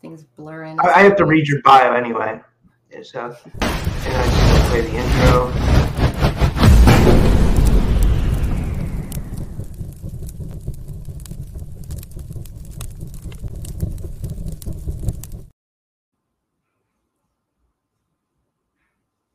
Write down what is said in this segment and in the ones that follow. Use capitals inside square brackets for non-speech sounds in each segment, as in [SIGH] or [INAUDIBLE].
things blurring. I, I have to read your bio anyway. So, and I just play the intro.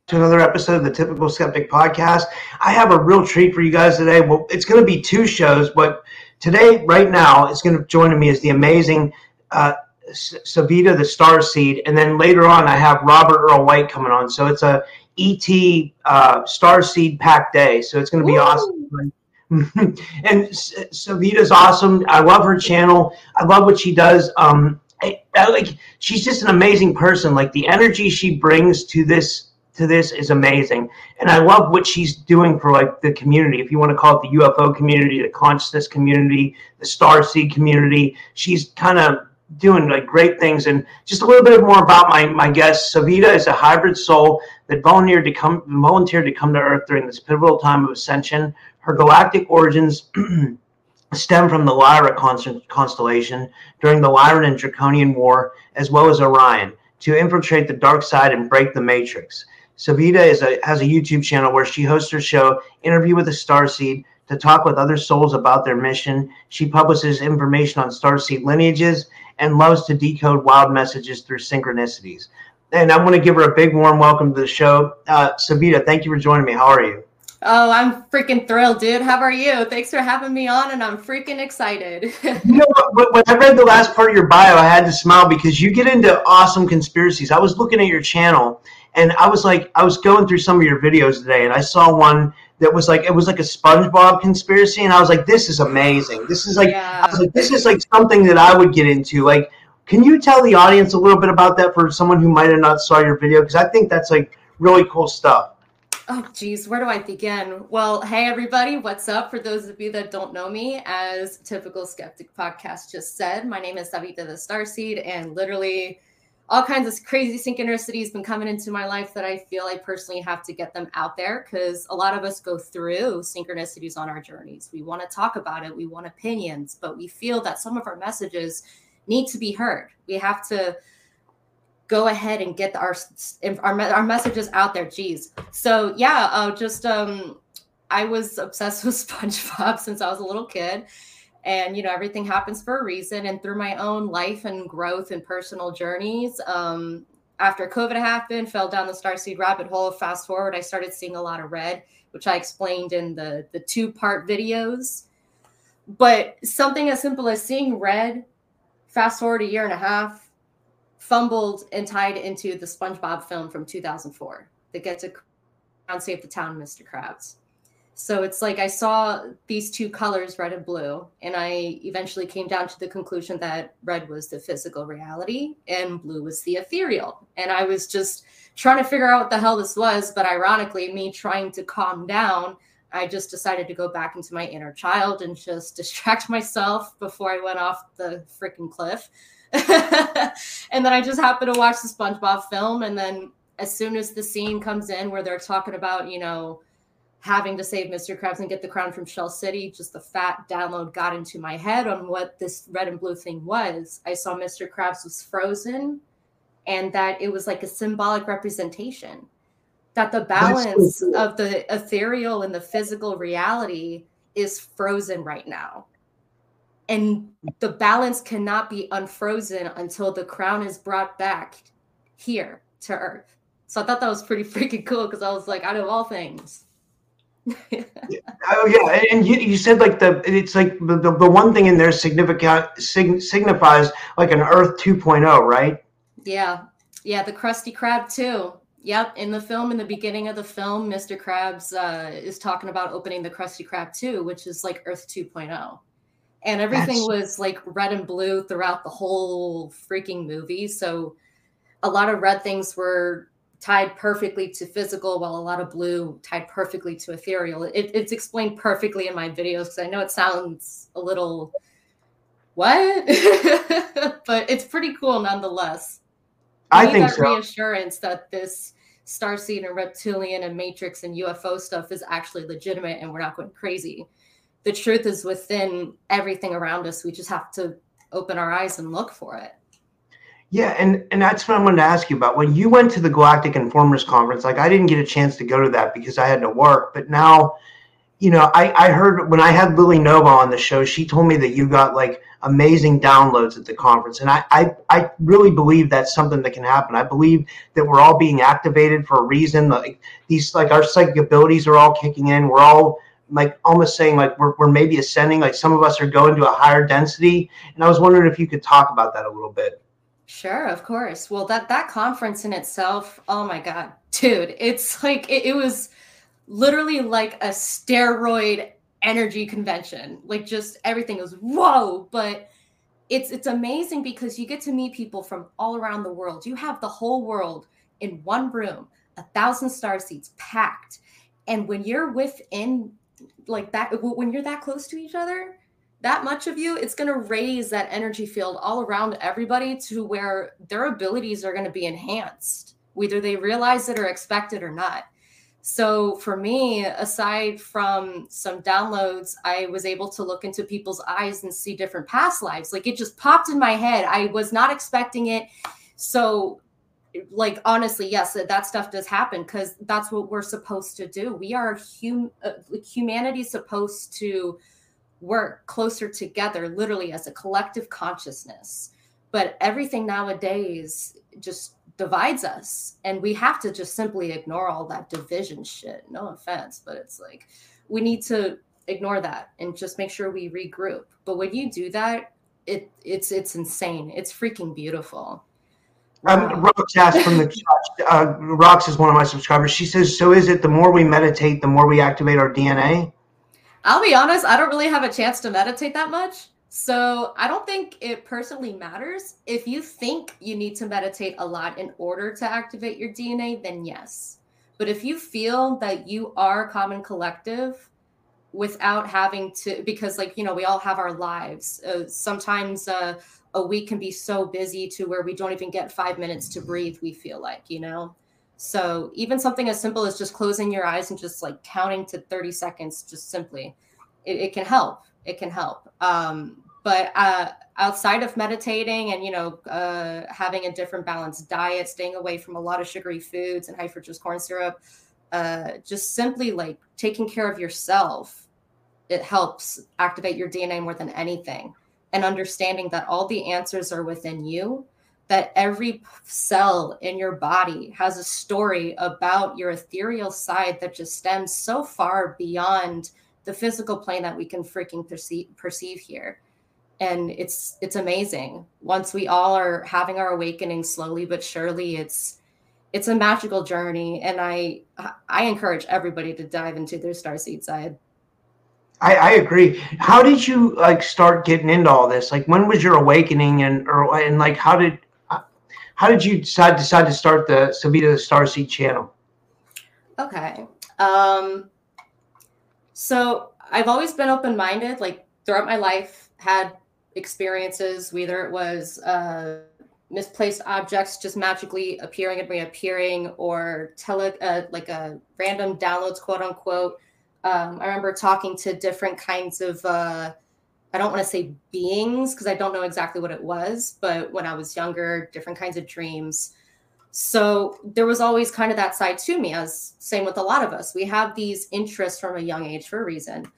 to another episode of the Typical Skeptic Podcast. I have a real treat for you guys today. Well, it's going to be two shows, but today, right now, it's going to join me is the amazing uh, Savita, the Star Seed, and then later on, I have Robert Earl White coming on. So it's a ET uh, Star Seed pack day. So it's going to be Ooh. awesome. [LAUGHS] and Savita's awesome. I love her channel. I love what she does. Um, I, I, like she's just an amazing person. Like the energy she brings to this to this is amazing. And I love what she's doing for like the community. If you want to call it the UFO community, the consciousness community, the star seed community, she's kind of doing like great things. And just a little bit more about my my guest. Savita is a hybrid soul that volunteered to come volunteered to come to Earth during this pivotal time of ascension. Her galactic origins [CLEARS THROAT] stem from the Lyra constellation during the Lyran and Draconian War, as well as Orion, to infiltrate the dark side and break the Matrix. Savita is a, has a YouTube channel where she hosts her show, Interview with a Starseed, to talk with other souls about their mission. She publishes information on starseed lineages and loves to decode wild messages through synchronicities. And I want to give her a big warm welcome to the show. Uh, Savita, thank you for joining me. How are you? Oh, I'm freaking thrilled, dude. How are you? Thanks for having me on, and I'm freaking excited. you know, when I read the last part of your bio, I had to smile because you get into awesome conspiracies. I was looking at your channel, and I was like, I was going through some of your videos today, and I saw one that was like it was like a SpongeBob conspiracy, and I was like, this is amazing. This is like, yeah. like this is like something that I would get into. Like, can you tell the audience a little bit about that for someone who might have not saw your video? Because I think that's like really cool stuff. Oh, geez, where do I begin? Well, hey, everybody, what's up? For those of you that don't know me, as Typical Skeptic Podcast just said, my name is Savita the Starseed, and literally all kinds of crazy synchronicities been coming into my life that I feel I personally have to get them out there because a lot of us go through synchronicities on our journeys. We want to talk about it, we want opinions, but we feel that some of our messages need to be heard. We have to go ahead and get our our, our messages out there. Geez. So yeah, uh, just um, I was obsessed [LAUGHS] with SpongeBob since I was a little kid and you know everything happens for a reason and through my own life and growth and personal journeys um, after covid happened fell down the starseed rabbit hole. Fast forward i started seeing a lot of red which i explained in the the two part videos. But something as simple as seeing red fast forward a year and a half fumbled and tied into the spongebob film from 2004 that gets a save the town mr krabs so it's like I saw these two colors, red and blue, and I eventually came down to the conclusion that red was the physical reality and blue was the ethereal. And I was just trying to figure out what the hell this was. But ironically, me trying to calm down, I just decided to go back into my inner child and just [LAUGHS] distract myself before I went off the freaking cliff. [LAUGHS] and then I just happened to watch the SpongeBob film. And then as soon as the scene comes in where they're talking about, you know, having to save Mr. Krabs and get the crown from Shell City, just the fat download got into my head on what this red and blue thing was. I saw Mr. Krabs was frozen and that it was like a symbolic representation that the balance so cool. of the ethereal and the physical reality is frozen right now. And the balance cannot be unfrozen until the crown is brought back here to Earth. So I thought that was pretty [LAUGHS] freaking cool because I was like, out of all things, [LAUGHS] oh yeah, and you, you said like the it's like the, the, the one thing in there significant sig, signifies like an Earth 2.0, right? Yeah, yeah, the Krusty Krab too. Yep, in the film, in the beginning of the film, Mr. Krabs uh, is talking about opening the Krusty Krab 2, which is like Earth 2.0. And everything That's... was like red and blue throughout the whole freaking movie. So a lot of red things were tied perfectly to physical while a lot of blue tied perfectly to ethereal. It, it's explained perfectly in my videos because i know it sounds a little what? [LAUGHS] But it's pretty cool nonetheless. I think that so. reassurance that this starseed and reptilian and matrix and ufo stuff is actually legitimate and we're not going crazy. The truth is within everything around us we just have to open our eyes and look for it Yeah, and and that's what I'm going to ask you about. When you went to the Galactic Informers Conference, like I didn't get a chance to go to that because I had to work, but now, you know, I I heard when I had Lily Nova on the show, she told me that you got like amazing downloads at the conference, and I I I really believe that's something that can happen. I believe that we're all being activated for a reason. Like these, like our psychic abilities are all kicking in. We're all like almost saying like we're, we're maybe ascending like some of us are going to a higher density and i was wondering if you could talk about that a little bit Sure, of course. Well, that that conference in itself, oh my god, dude, it's like it, it was literally like a steroid energy convention. Like just everything was whoa, but it's it's amazing because you get to meet people from all around the world. You have the whole world in one room, a thousand star seeds packed. And when you're within like that, when you're that close to each other, that much of you, it's going to raise that energy field all around everybody to where their abilities are going to be enhanced, whether they realize it or expect it or not. So for me, aside from some downloads, I was able to look into people's eyes and see different past lives. Like it just popped in my head. I was not expecting it. So like honestly yes that, stuff does happen because that's what we're supposed to do we are hum uh, humanity supposed to work closer together, literally as a collective consciousness. But everything nowadays just divides us. And we have to just simply ignore all that division shit. No offense, but it's like we need to ignore that and just make sure we regroup. But when you do that, it it's it's insane. It's freaking beautiful. Um, Rox asked from the [LAUGHS] chat. Uh, Rox is one of my subscribers. She says, "So is it the more we meditate, the more we activate our DNA?" I'll be honest, I don't really have a chance to meditate that much. So I don't think it personally matters. If you think you need to meditate a lot in order to activate your DNA, then yes. But if you feel that you are common collective without having to, because like, you know, we all have our lives. Uh, sometimes uh, a week can be so busy to where we don't even get five minutes to breathe, we feel like, you know? So even something as simple as just closing your eyes and just like counting to 30 seconds, just simply, it, it can help. It can help. Um, but uh, outside of meditating and you know uh, having a different balanced diet, staying away from a lot of sugary foods and high fructose corn syrup, uh, just simply like taking care of yourself, it helps activate your DNA more than anything. And understanding that all the answers are within you that every cell in your body has a story about your ethereal side that just stems so far beyond the physical plane that we can freaking perceive, perceive here and it's it's amazing once we all are having our awakening slowly but surely it's it's a magical journey and i i encourage everybody to dive into their starseed side I, I agree. How did you like start getting into all this? Like, when was your awakening, and or and like, how did how did you decide decide to start the Savita the Starseed channel? Okay. Um, so I've always been open minded. Like throughout my life, had experiences, whether it was uh, misplaced objects just magically appearing and reappearing, or tele uh, like a random downloads, quote unquote. Um, I remember talking to different kinds of uh, I don't want to say beings because I don't know exactly what it was, but when I was younger, different kinds of dreams. So there was always kind of that side to me, as same with a lot of us. We have these interests from a young age for a reason.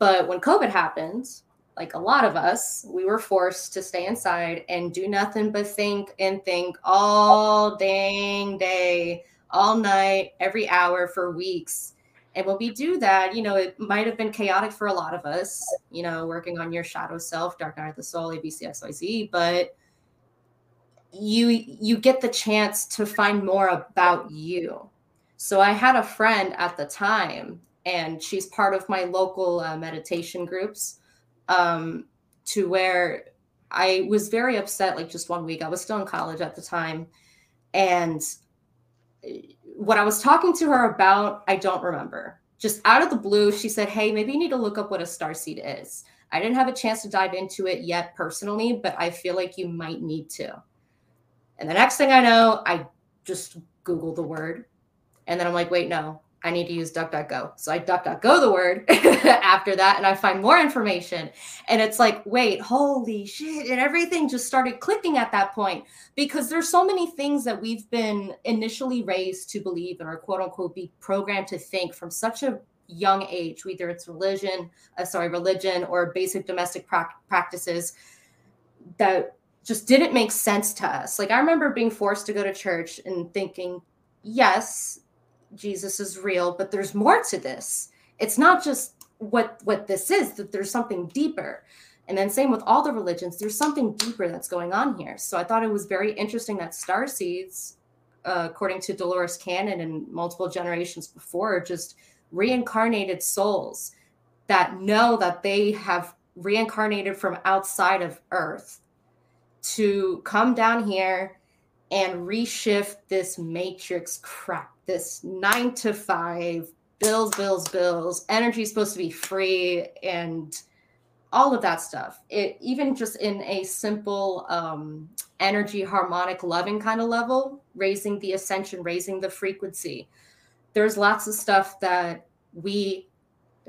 But when COVID happened, like a lot of us, we were forced to stay inside and do nothing but think and think all dang day, all night, every hour for weeks. And when we do that, you know, it might have been chaotic for a lot of us, you know, working on your shadow self, dark night of the soul, ABCXYZ, but you you get the chance to find more about you. So I had a friend at the time, and she's part of my local uh, meditation groups, um, to where I was very upset. Like just one week, I was still in college at the time, and what I was talking to her about, I don't remember. Just out of the blue, she said, Hey, maybe you need to look up what a star seed is. I didn't have a chance to dive into it yet personally, but I feel like you might need to. And the next thing I know, I just Google the word. And then I'm like, wait, no, I need to use DuckDuckGo. So I DuckDuckGo the word [LAUGHS] after that and I find more information. And it's like, wait, holy shit. And everything just started clicking at that point because there's so many things that we've been initially raised to believe and are quote unquote be programmed to think from such a young age, whether it's religion, uh, sorry, religion or basic domestic pra- practices that just didn't make sense to us. Like I remember being forced to go to church and thinking, yes, Jesus is real, but there's more to this. It's not just what what this is, that there's something deeper. And then same with all the religions, there's something deeper that's going on here. So I thought it was very interesting that star seeds, uh, according to Dolores Cannon and multiple generations before, just reincarnated souls that know that they have reincarnated from outside of Earth to come down here and reshift this matrix crap, this nine to five, bills, bills, bills, energy is supposed to be free, and all of that stuff. It even just in a simple um, energy harmonic loving kind of level, raising the ascension, raising the frequency. There's lots of stuff that we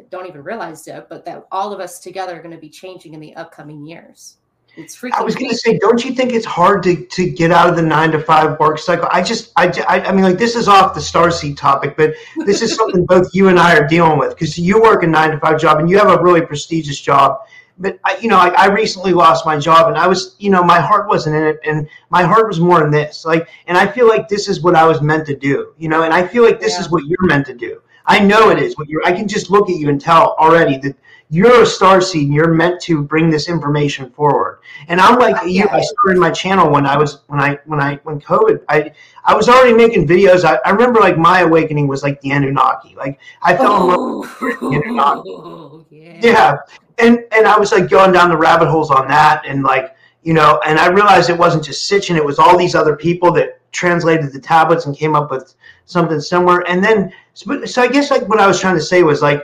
don't even realize yet, but that all of us together are going to be changing in the upcoming years. It's freaking. I was going to say, don't you think it's hard to, to get out of the nine to five work cycle? I just, I, I, I mean, like this is off the star starseed topic, but this is something both you and I are dealing with because you work a nine to five job and you have a really prestigious job. But I, you know, I, I recently lost my job and I was, you know, my heart wasn't in it, and my heart was more in this. Like, and I feel like this is what I was meant to do, you know, and I feel like this yeah. is what you're meant to do. I know it is what you're. I can just look at you and tell already that you're a star seed and you're meant to bring this information forward. And I'm like you. I started my channel when I was when I when I when COVID. I I was already making videos. I, I remember like my awakening was like the Anunnaki. Like I fell in love with the oh, Anunnaki. Oh, [LAUGHS] yeah. yeah, and and I was like going down the rabbit holes on that and like you know, and I realized it wasn't just Sitchin, it was all these other people that translated the tablets and came up with something similar. And then, so I guess like what I was trying to say was like,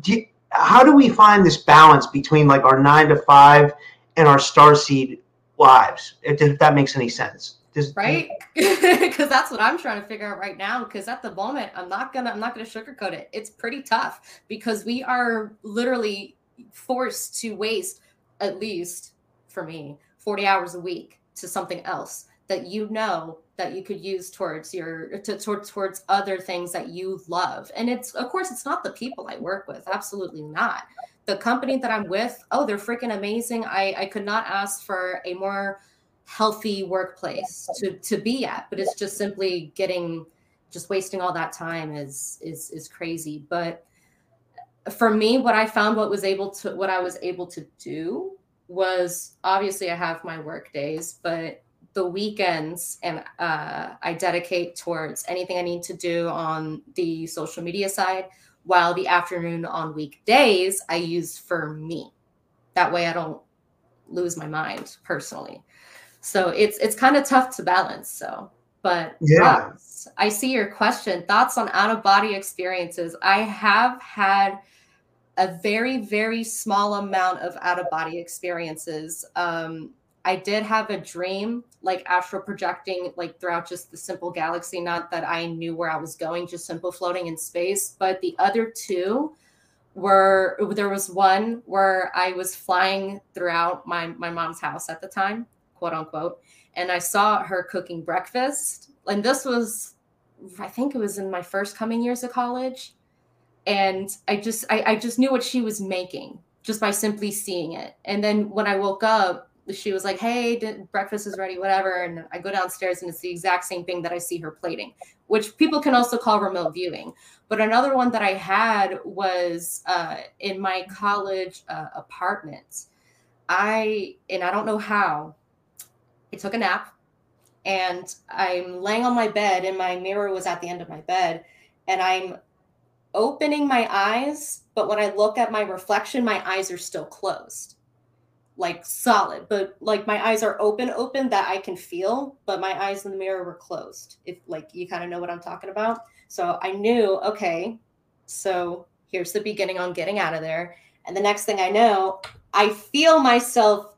do you, how do we find this balance between like our nine to five and our star seed lives? If, if that makes any sense. Does, right [LAUGHS] because that's what i'm trying to figure out right now because at the moment i'm not gonna i'm not gonna sugarcoat it it's pretty tough because we are literally forced to waste at least for me 40 hours a week to something else that you know that you could use towards your to, towards towards other things that you love. And it's of course it's not the people i work with absolutely not. The company that i'm with oh they're freaking amazing. I i could not ask for a more healthy workplace to to be at but it's just simply getting just wasting all that time is is is crazy. But for me what i found what was able to what i was able to do was obviously i have my work days but the weekends and uh, I dedicate towards anything I need to do on the social media side, while the afternoon on weekdays I use for me. That way I don't lose my mind personally. So it's it's kind of tough to balance. So, but yeah, I see your question. Thoughts on out of body experiences? I have had a very very small amount of out of body experiences. Um, I did have a dream, like astral projecting, like throughout just the simple galaxy. Not that I knew where I was going, just simple floating in space. But the other two were there was one where I was flying throughout my my mom's house at the time, quote unquote, and I saw her cooking breakfast. And this was, I think it was in my first coming years of college, and I just I, I just knew what she was making just by simply seeing it. And then when I woke up she was like, "Hey, breakfast is ready, whatever." And I go downstairs, and it's the exact same thing that I see her plating, which people can also call remote viewing. But another one that I had was uh, in my college uh, apartment. I and I don't know how. I took a nap, and I'm laying on my bed, and my mirror was at the end of my bed, and I'm opening my eyes, but when I look at my reflection, my eyes are still closed like solid, but like my eyes are open, open that I can feel, but my eyes in the mirror were closed. If like you kind of know what I'm talking about. So I knew, okay, so here's the beginning on getting out of there. And the next thing I know, I feel myself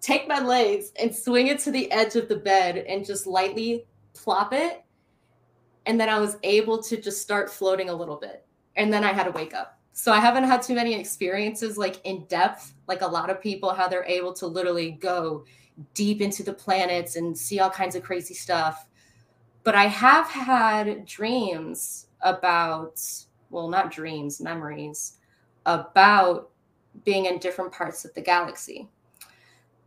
take my legs and swing it to the edge of the bed and just lightly plop it. and then I was able to just start floating a little bit. And then I had to wake up. So I haven't had too many experiences like in depth, like a lot of people, how they're able to literally go deep into the planets and see all kinds of crazy stuff. But I have had dreams about, well, not dreams, memories about being in different parts of the galaxy.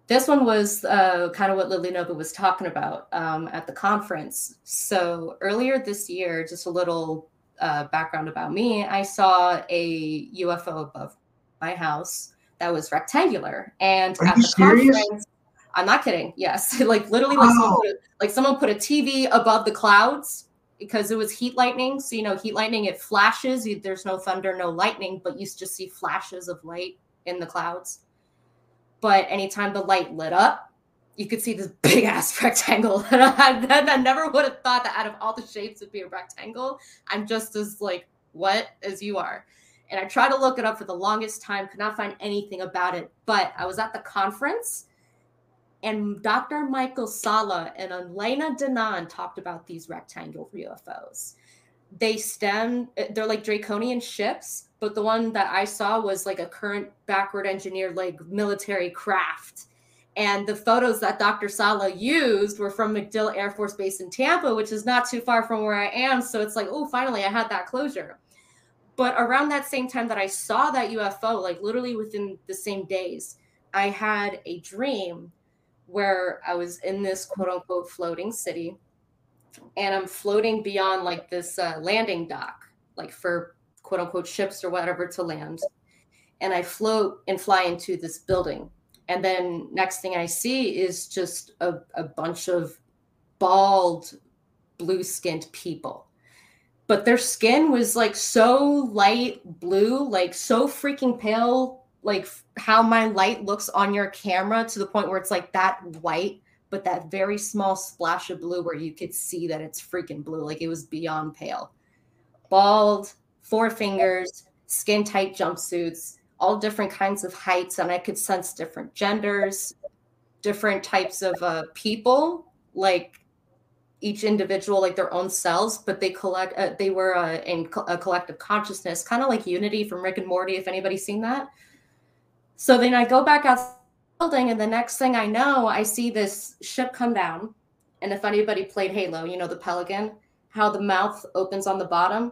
This one was uh, kind of what Lily Nova was talking about um, at the conference. So earlier this year, just a little uh, background about me, I saw a UFO above my house that was rectangular, and Are at you the serious? conference, I'm not kidding. Yes, [LAUGHS] like literally, like, someone Wow. put a, like someone put a TV above the clouds because it was heat lightning. So you know, heat lightning it flashes. You, there's no thunder, no lightning, but you just see flashes of light in the clouds. But anytime the light lit up, you could see this big ass [LAUGHS] rectangle. And I, I never would have thought that out of all the shapes it'd be a rectangle. I'm just as like what as you are. And I tried to look it up for the longest time, could not find anything about it. But I was at the conference and Dr. Michael Salla and Elena Danaan talked about these rectangle UFOs. They stem, they're like draconian ships, but the one that I saw was like a current backward engineered like military craft. And the photos that Dr. Salla used were from MacDill Air Force Base in Tampa, which is not too far from where I am. So it's like, oh, finally, I had that closure. But around that same time that I saw that UFO, like literally within the same days, I had a dream where I was in this quote unquote floating city and I'm floating beyond like this uh, landing dock, like for quote unquote ships or whatever to land. And I float and fly into this building. And then next thing I see is just a, a bunch of bald, blue skinned people. But their skin was like so light blue, like so freaking pale, like how my light looks on your camera to the point where it's like that white, but that very small splash of blue where you could see that it's freaking blue. Like it was beyond pale. Bald, four fingers, skin tight jumpsuits, all different kinds of heights. And I could sense different genders, different types of uh, people, like each individual like their own selves, but they collect uh, they were uh, in co- a collective consciousness kind of like unity from rick and morty if anybody's seen that so then i go back out building and the next thing i know i see this ship come down and if anybody played halo you know the pelican how the mouth opens on the bottom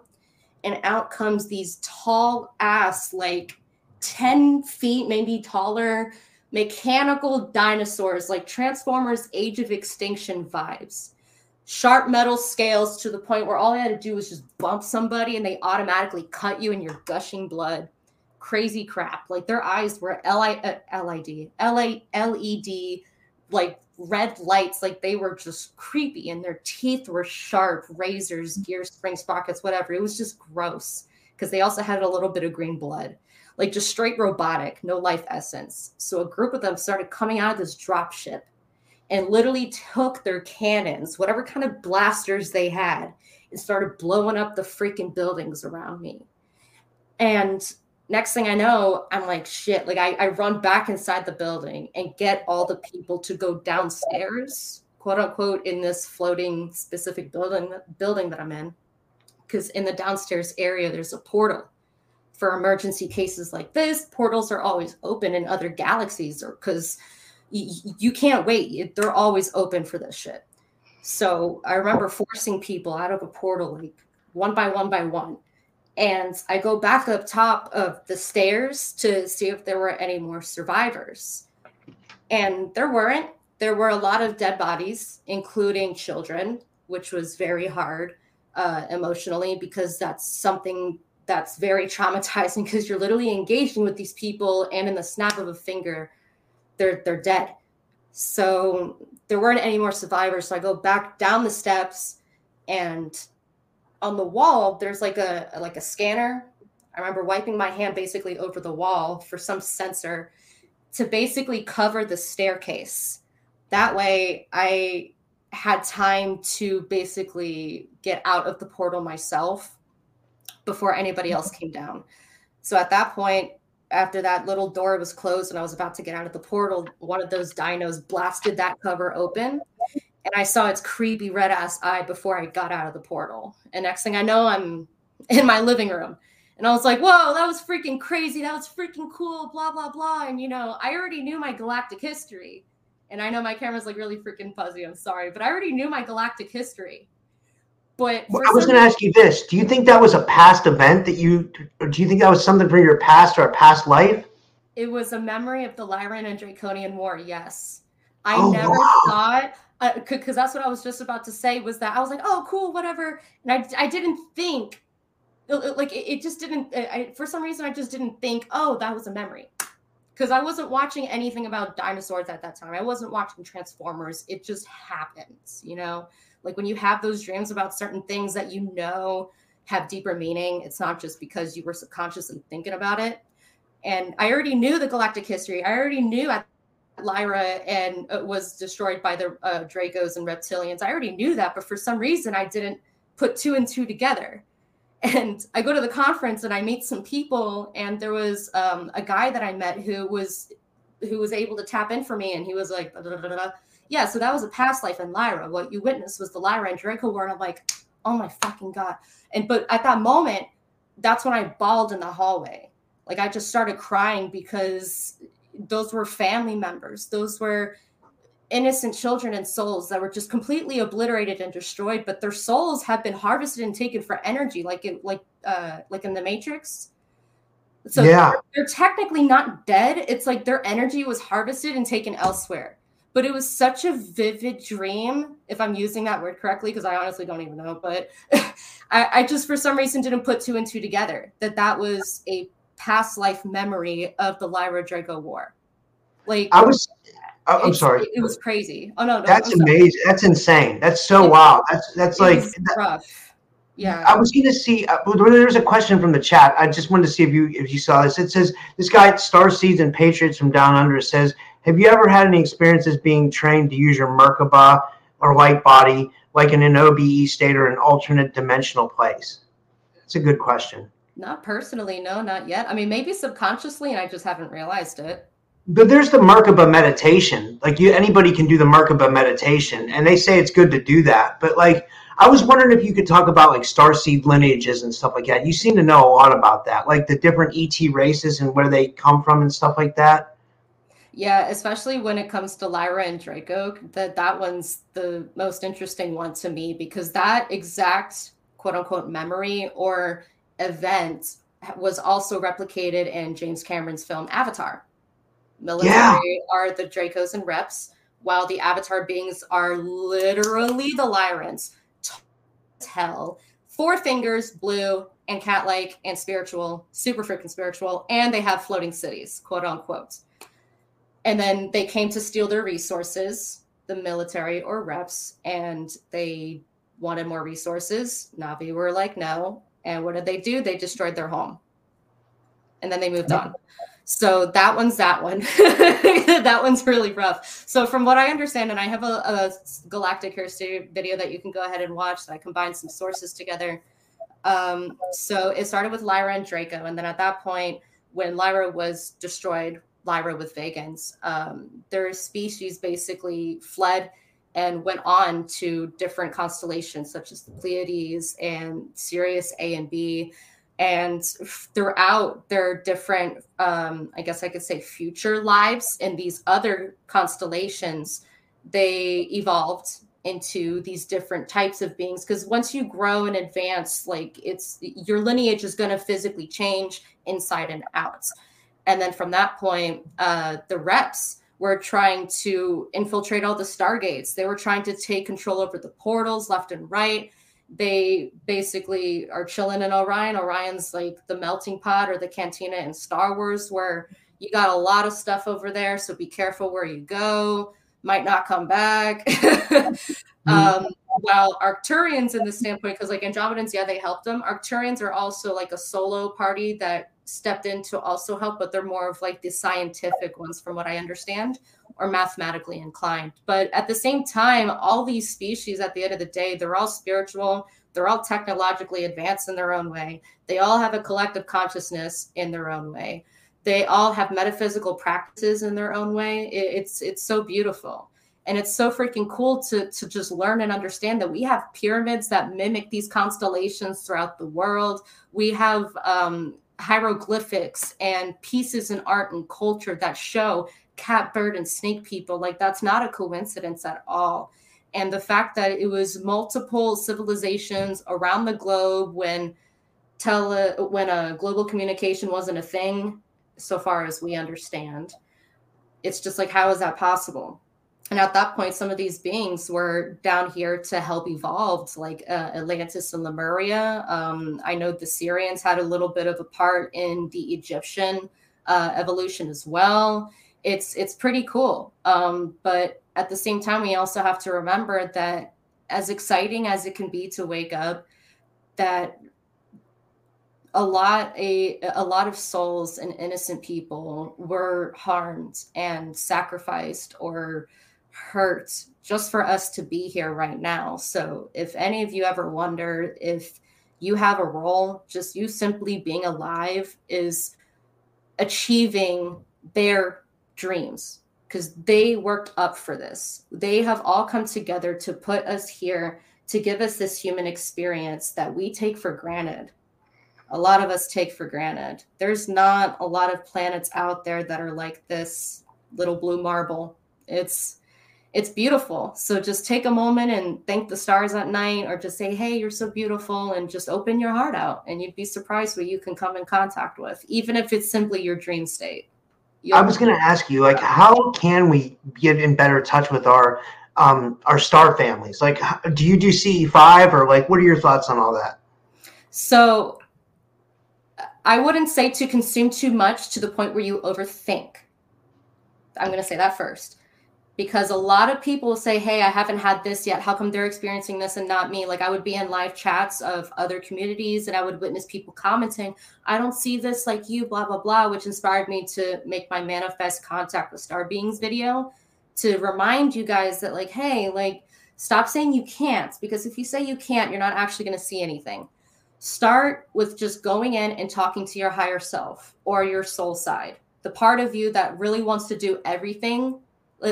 and out comes these tall ass like 10 feet maybe taller mechanical dinosaurs like transformers age of extinction vibes sharp metal scales to the point where all I had to do was just bump somebody and they automatically cut you and you're gushing blood. Crazy crap. Like their eyes were L-I- uh, LED, like red lights. Like they were just creepy and their teeth were sharp, razors, gear springs, sprockets, whatever. It was just gross because they also had a little bit of green blood. Like just straight robotic, no life essence. So a group of them started coming out of this drop ship and literally took their cannons, whatever kind of blasters they had, and started blowing up the freaking buildings around me. And next thing I know, I'm like, shit. Like I, I run back inside the building and get all the people to go downstairs, quote unquote, in this floating specific building building that I'm in. Because in the downstairs area, there's a portal for emergency cases like this. Portals are always open in other galaxies, or because you, you can't wait. They're always open for this shit. So I remember forcing people out of a portal like one by one by one. And I go back up top of the stairs to see if there were any more survivors. And there weren't. There were a lot of dead bodies, including children, which was very hard uh, emotionally because that's something that's very traumatizing because you're literally engaging with these people and in the snap of a finger they're they're dead. So there weren't any more survivors. So I go back down the steps, and on the wall there's like a like a scanner. I remember wiping my hand basically over the wall for some sensor to basically cover the staircase. That way, I had time to basically get out of the portal myself before anybody else came down. So at that point, after that little door was closed and I was about to get out of the portal, one of those dinos blasted that cover open. and I saw its creepy red ass eye before I got out of the portal. And next thing I know, I'm in my living room. And I was like, whoa, that was freaking crazy. That was freaking cool, blah, blah, blah. And, you know, I already knew my galactic history. And I know my camera's like really freaking fuzzy. I'm sorry, but I already knew my galactic history. But well, I was going to ask you this Do you think that was a past event that you, or do you think that was something from your past or a past life? It was a memory of the Lyran and Draconian War, yes. I oh, never wow. thought because uh, that's what I was just about to say was that I was like, oh, cool, whatever, and I I didn't think like it, it just didn't. I, for some reason, I just didn't think, oh, that was a memory, because I wasn't watching anything about dinosaurs at that time. I wasn't watching Transformers. It just happens, you know. Like when you have those dreams about certain things that you know have deeper meaning, it's not just because you were subconsciously thinking about it. And I already knew the galactic history. I already knew at Lyra and uh, was destroyed by the uh, Dracos and reptilians. I already knew that, but for some reason I didn't put two and two together. And I go to the conference and I meet some people, and there was um, a guy that I met who was who was able to tap in for me, and he was like, "Yeah, so that was a past life in Lyra. What you witnessed was the Lyra and Draco war." And I'm like, "Oh my fucking god!" And but at that moment, that's when I bawled in the hallway. Like I just started crying because those were family members those were innocent children and souls that were just completely obliterated and destroyed but their souls have been harvested and taken for energy like in like uh like in the matrix so yeah. they're, they're technically not dead it's like their energy was harvested and taken elsewhere but it was such a vivid dream if i'm using that word correctly because i honestly don't even know but [LAUGHS] I, I, just for some reason didn't put two and two together that that was a past life memory of the Lyra Draco War. Like I was, I'm sorry, it, was crazy. Oh no, no that's amazing. That's insane. That's so it, wild. That's that's like rough. Yeah. I was going to see. Uh, there's a question from the chat. I just wanted to see if you if you saw this. It says this guy Star Seeds and Patriots from Down Under says, "Have you ever had any experiences being trained to use your Merkaba or light body like in an OBE state or an alternate dimensional place?" That's a good question. Not personally, no, not yet. I mean, maybe subconsciously, and I just haven't realized it. But there's the Merkaba meditation. Like you, anybody can do the Merkaba meditation, and they say it's good to do that. But like, I was wondering if you could talk about like star seed lineages and stuff like that. You seem to know a lot about that, like the different ET races and where they come from and stuff like that. Yeah, especially when it comes to Lyra and Draco, that that one's the most interesting one to me because that exact quote unquote memory or event was also replicated in James Cameron's film Avatar. Military yeah. are the Dracos and Reps, while the Avatar beings are literally the Lyrans. Hell, four fingers, blue, and cat-like, and spiritual, super freaking spiritual, and they have floating cities, quote unquote. And then they came to steal their resources, the military or reps, and they wanted more resources. Na'vi were like, no, and what did they do? They destroyed their home. And then they moved on. So that one's that one. [LAUGHS] that one's really rough. So from what I understand, and I have a, a Galactic History video that you can go ahead and watch that I combined some sources together. Um, so it started with Lyra and Draco. And then at that point, when Lyra was destroyed, Lyra with Vegans, um, their species basically fled and went on to different constellations such as the Pleiades and Sirius A and B. And throughout their different, um, I guess I could say, future lives in these other constellations, they evolved into these different types of beings because once you grow and advance like it's your lineage is going to physically change inside and out and then from that point uh the reps were trying to infiltrate all the stargates. They were trying to take control over the portals left and right. They basically are chilling in Orion. Orion's like the melting pot or the cantina in Star Wars, where you got a lot of stuff over there. So be careful where you go. Might not come back. [LAUGHS] Mm-hmm. um, while Arcturians, in the standpoint, because like Andromedans, yeah, they helped them. Arcturians are also like a solo party that stepped in to also help, but they're more of like the scientific ones, from what I understand, or mathematically inclined. But at the same time, all these species, at the end of the day, they're all spiritual. They're all technologically advanced in their own way. They all have a collective consciousness in their own way. They all have metaphysical practices in their own way. It's it's so beautiful. and it's so freaking cool to to just learn and understand that we have pyramids that mimic these constellations throughout the world we have um, hieroglyphics and pieces in art and culture that show cat bird and snake people like that's not a coincidence at all. And the fact that it was multiple civilizations around the globe when tele when a global communication wasn't a thing so far as we understand it's just like how is that possible? And at that point some of these beings were down here to help evolve like uh, atlantis and lemuria. Um, i know the Sirians had a little bit of a part in the egyptian uh, evolution as well it's it's pretty cool. Um, but at the same time we also have to remember that as exciting as it can be to wake up that a lot a a lot of souls and innocent people were harmed and sacrificed or hurt just for us to be here right now. So if any of you ever wonder if you have a role just you simply being alive is achieving their dreams because they worked up for this they have all come together to put us here to give us this human experience that we take for granted a lot of us take for granted. There's not a lot of planets out there that are like this little blue marble. It's it's beautiful. So just take a moment and thank the stars at night or just say, "Hey, you're so beautiful," and just open your heart out and you'd be surprised what you can come in contact with, even if it's simply your dream state. I was going to ask you like how can we get in better touch with our um, our star families? Like do you do CE5 or like what are your thoughts on all that? So I wouldn't say to consume too much to the point where you overthink. I'm going to say that first. Because a lot of people say, Hey, I haven't had this yet. How come they're experiencing this and not me? Like, I would be in live chats of other communities and I would witness people commenting, I don't see this like you, blah, blah, blah, which inspired me to make my manifest contact with star beings video to remind you guys that, like, hey, like, stop saying you can't. Because if you say you can't, you're not actually going to see anything Start with just going in and talking to your higher self or your soul side, the part of you that really wants to do everything.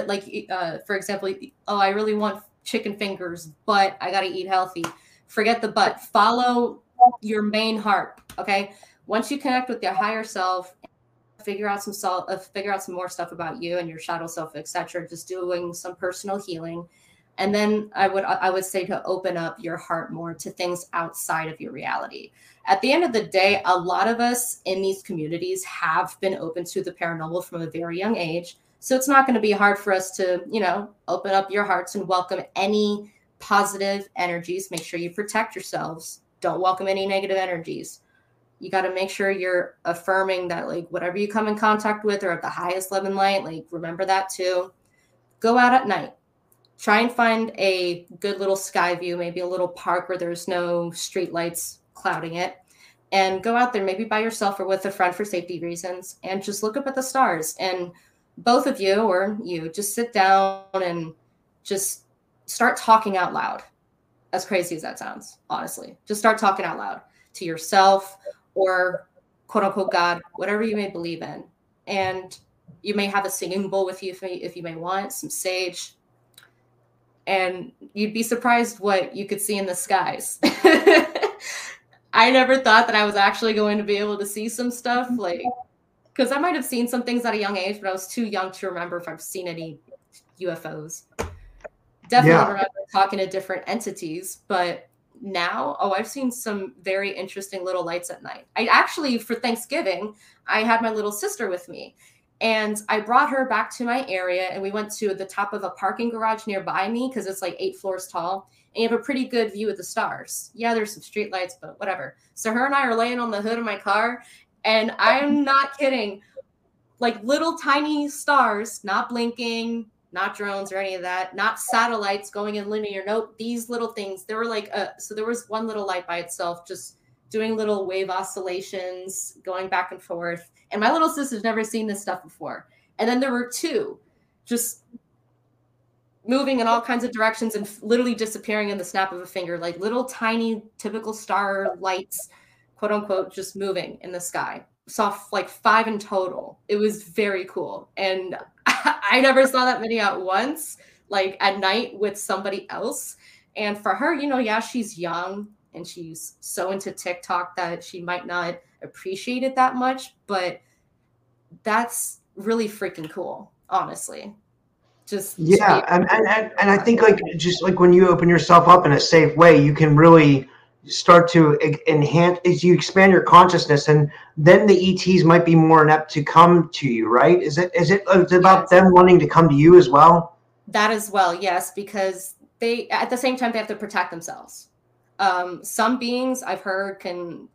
Like, uh, for example, oh, I really want chicken fingers, but I got to eat healthy. Forget the but. Follow your main heart. Okay. Once you connect with your higher self, figure out some sol- uh, figure out some more stuff about you and your shadow self, etc. Just doing some personal healing and then i would i would say to open up your heart more to things outside of your reality at the end of the day a lot of us in these communities have been open to the paranormal from a very young age so it's not going to be hard for us to you know open up your hearts and welcome any positive energies. Make sure you protect yourselves. Don't welcome any negative energies. You got to make sure you're affirming that like whatever you come in contact with or at the highest love and light like remember that too. Go out at night. Try and find a good little sky view, maybe a little park where there's no street lights clouding it, and go out there maybe by yourself or with a friend for safety reasons and just look up at the stars. And both of you or you just sit down and just start talking out loud. As crazy as that sounds, honestly, just start talking out loud to yourself or quote unquote God, whatever you may believe in. And you may have a singing bowl with you if, if you may want, some sage, and you'd be surprised what you could see in the skies. [LAUGHS] I never thought that I was actually going to be able to see some stuff like because I might have seen some things at a young age, but I was too young to remember if I've seen any UFOs. Definitely yeah. remember talking to different entities, but now, oh, I've seen some very interesting little lights at night. I actually, for Thanksgiving, I had my little sister with me, and I brought her back to my area and we went to the top of a parking garage nearby me because it's like eight floors tall. And you have a pretty good view of the stars. Yeah, there's some street lights, but whatever. So her and I are laying on the hood of my car, and I'm not kidding. Like little tiny stars, not blinking, not drones or any of that, not satellites going in linear. Nope, these little things. There were like a so there was one little light by itself, just doing little wave oscillations, going back and forth. And my little sister's never seen this stuff before. And then there were two just moving in all kinds of directions and literally disappearing in the snap of a finger, like little tiny typical star lights, quote unquote, just moving in the sky. Saw like five in total. It was very cool. And [LAUGHS] I never saw that many at once like at night with somebody else. And for her, you know, yeah, she's young and she's so into TikTok that she might not appreciate it that much, but that's really freaking cool, honestly. Just yeah, and, and and I think like just like when you open yourself up in a safe way, you can really start to enhance as you expand your consciousness and then the ets might be more inept to come to you right? Is it is it it's about yes. them wanting to come to you as well? That as well yes because they at the same time they have to protect themselves. Um, some beings i've heard can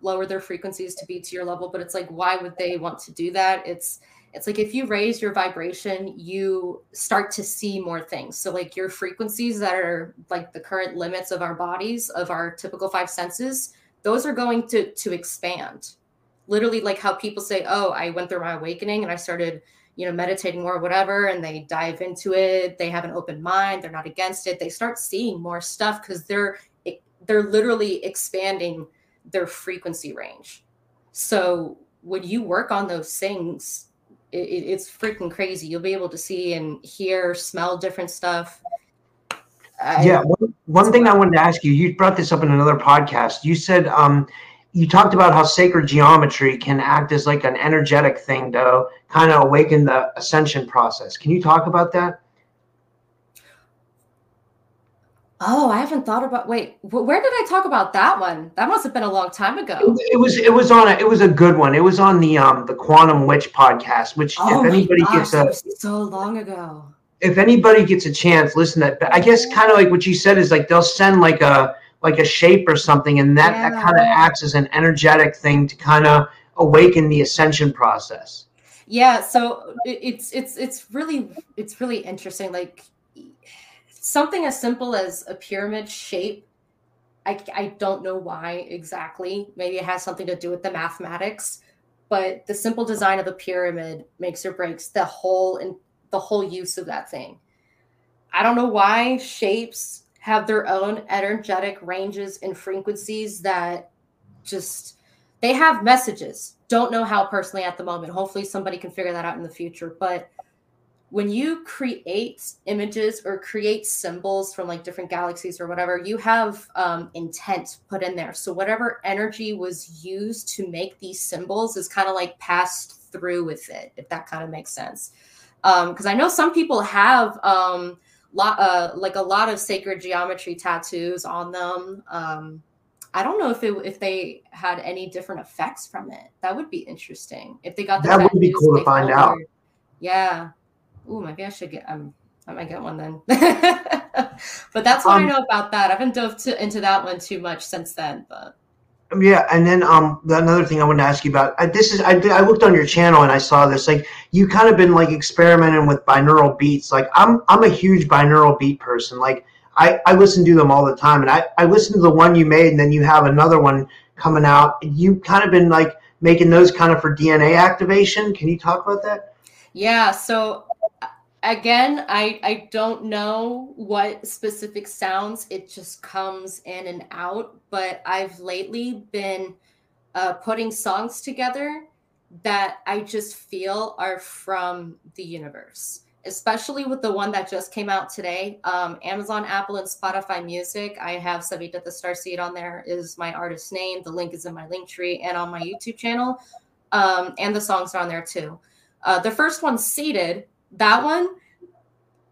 lower their frequencies to be to your level but it's like why would they want to do that? It's it's like if you raise your vibration you start to see more things. So like your frequencies that are like the current limits of our bodies of our typical five senses those are going to to expand. Literally like how people say oh i went through my awakening and i started you know meditating more or whatever and they dive into it they have an open mind they're not against it they start seeing more stuff because they're they're literally expanding their frequency range. So when you work on those things it, it's freaking crazy. You'll be able to see and hear, smell different stuff. yeah, one, one thing I wanted to ask you, you brought this up in another podcast. You said um, you talked about how sacred geometry can act as like an energetic thing to kind of awaken the ascension process. Can you talk about that? Oh, I haven't thought about. Wait, where did I talk about that one? That must have been a long time ago. It, was. It was on. A, it was a good one. It was on the um the Quantum Witch podcast. Which, oh if anybody gosh, gets a so long ago. If anybody gets a chance, listen. To that I guess kind of like what you said is like they'll send like a like a shape or something, and that yeah. that kind of acts as an energetic thing to kind of awaken the ascension process. Yeah. So it's it's it's really it's really interesting. Like something as simple as a pyramid shape I, I don't know why exactly. Maybe it has something to do with the mathematics but the simple design of a pyramid makes or breaks the whole and the whole use of that thing. I don't know why shapes have their own energetic ranges and frequencies that just they have messages. Don't know how personally at the moment. Hopefully somebody can figure that out in the future but when you create images or create symbols from like different galaxies or whatever, you have um, intent put in there. So whatever energy was used to make these symbols is kind of like passed through with it, if that kind of makes sense. Because um, I know some people have um, lot, uh, like a lot of sacred geometry tattoos on them. Um, I don't know if it, if they had any different effects from it. That would be interesting if they got the that would be cool to find out. Yeah, Ooh, maybe I should get. Um, I might get one then. [LAUGHS] but that's what um, I know about that. I haven't dove to, into that one too much since then. But um, yeah, and then um, another thing I wanted to ask you about. I, this is I, I looked on your channel and I saw this. Like you kind of been like experimenting with binaural beats. Like I'm I'm a huge binaural beat person. Like I I listen to them all the time, and I I listen to the one you made, and then you have another one coming out. You kind of been like making those kind of for DNA activation. Can you talk about that? Yeah. So again i i don't know what specific sounds it just comes in and out but i've lately been uh, putting songs together that i just feel are from the universe especially with the one that just came out today. Um, amazon apple and spotify music. I have savita the star seed on there is my artist name. The link is in my link tree and on my youtube channel. Um, and the songs are on there too. Uh, the first one seated that one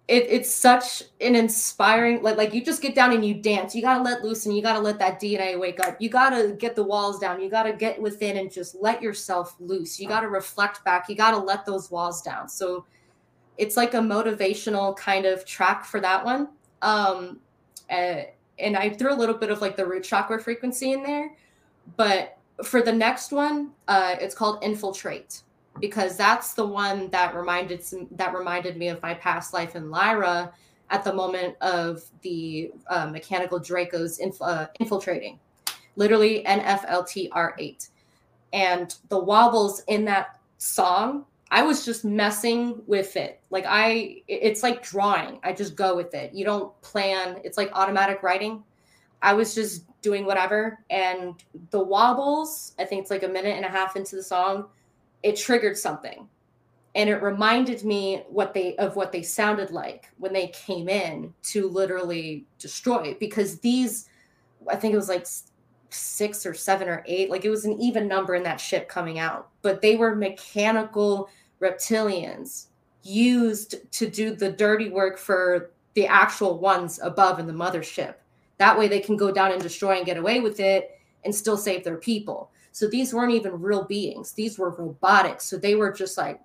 it, it's such an inspiring like like you just get down and you dance. You got to let loose and you got to let that dna wake up. You got to get the walls down. You got to get within and just let yourself loose. You got to reflect back. You got to let those walls down. So it's like a motivational kind of track for that one. Um uh, and i threw a little bit of like the root chakra frequency in there. But for the next one uh it's called infiltrate because that's the one that reminded that reminded me of my past life in Lyra at the moment of the uh, mechanical Dracos inf- uh, infiltrating, literally NFLTR8, and the wobbles in that song. I was just messing with it. Like I, it's like drawing. I just go with it. You don't plan. It's like automatic writing. I was just doing whatever, and the wobbles. I think it's like a minute and a half into the song it triggered something. And it reminded me what they of what they sounded like when they came in to literally destroy because these i think it was like six or seven or eight like it was an even number in that ship coming out. But they were mechanical reptilians used to do the dirty work for the actual ones above in the mothership. That way they can go down and destroy and get away with it and still save their people so these weren't even real beings these were robotics so they were just like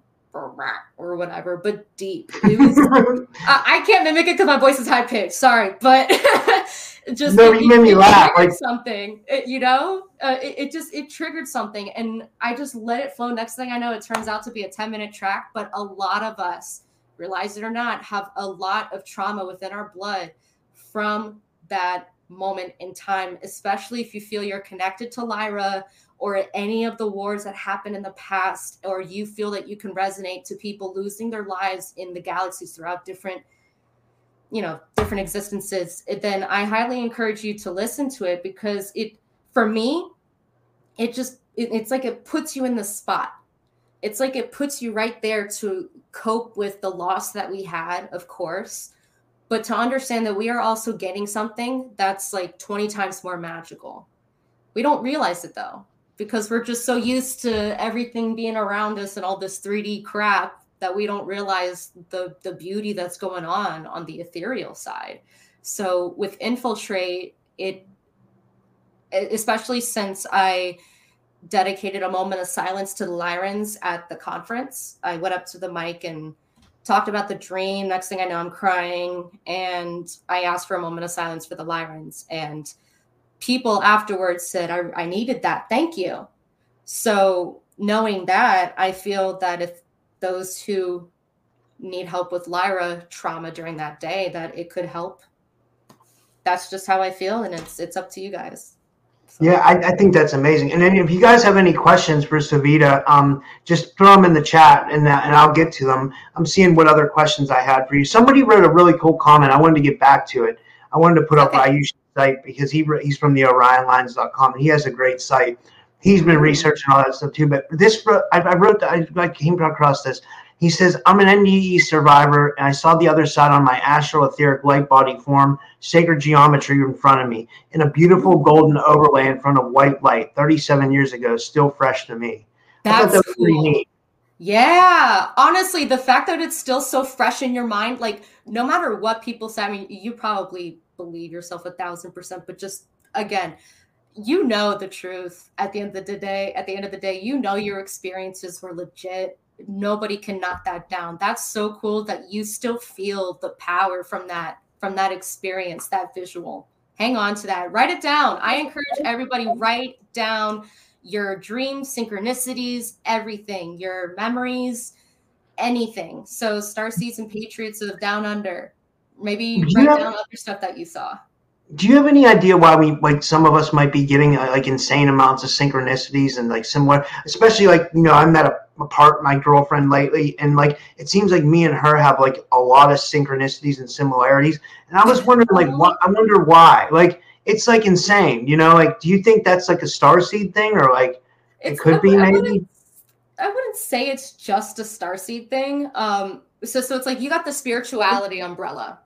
or whatever, but deep. Was, [LAUGHS] I, I, can't mimic it because my voice is high pitched. Sorry, but [LAUGHS] just no, it, you made me laugh. Like something, it, you know, uh, it, it, just it triggered something, and I just let it flow. Next thing I know, it turns out to be a ten minute track. But a lot of us, realize it or not, have a lot of trauma within our blood from that moment in time, especially if you feel you're connected to Lyra or any of the wars that happened in the past, or you feel that you can resonate to people losing their lives in the galaxies throughout different, you know, different existences, then I highly encourage you to listen to it because it, for me, it just, it, it's like it puts you in the spot. It's like it puts you right there to cope with the loss that we had, of course, but to understand that we are also getting something that's like 20 times more magical. We don't realize it though because we're just so used to everything being around us and all this 3D crap that we don't realize the the beauty that's going on on the ethereal side. So with infiltrate, it especially since I dedicated a moment of silence to the Lyrans at the conference. I went up to the mic and talked about the dream. Next thing I know, I'm crying, and I asked for a moment of silence for the Lyrans and people afterwards said, I, I needed that. Thank you. So, knowing that, I feel that if those who need help with Lyra trauma during that day, that it could help. That's just how I feel, and it's it's up to you guys. So. Yeah, I, I, think that's amazing. And then if you guys have any questions for Savita, um, just throw them in the chat, and uh, and I'll get to them. I'm seeing what other questions I had for you. Somebody wrote a really cool comment. I wanted to get back to it. I wanted to put okay. up Ryush site because he he's from the OrionLines.com and he has a great site. He's been researching all that stuff too. But this, I, I wrote, I, I came across this. He says, I'm an NDE survivor, and I saw the other side on my astral etheric light body form, sacred geometry in front of me, in a beautiful golden overlay in front of white light 37 years ago, still fresh to me. That's that cool. Yeah. Honestly, the fact that it's still so fresh in your mind, like no matter what people say, I mean, you probably believe yourself a thousand percent, but just again, you know the truth at the end of the day. At the end of the day, you know your experiences were legit. Nobody can knock that down. That's so cool that you still feel the power from that from that experience, that visual. Hang on to that. Write it down. I encourage everybody write down your dreams, synchronicities, everything, your memories, anything. So Star Seeds and Patriots of Down Under Maybe write have, down other stuff that you saw. Do you have any idea why we like some of us might be getting uh, like insane amounts of synchronicities and like similar, especially like you know I met a, a part my girlfriend lately and like it seems like me and her have like a lot of synchronicities and similarities, and I was wondering like what I wonder why like it's like insane, you know? Like, do you think that's like a star seed thing or like it's, it could be maybe? I wouldn't, I wouldn't say it's just a star seed thing. Um, so so it's like you got the spirituality umbrella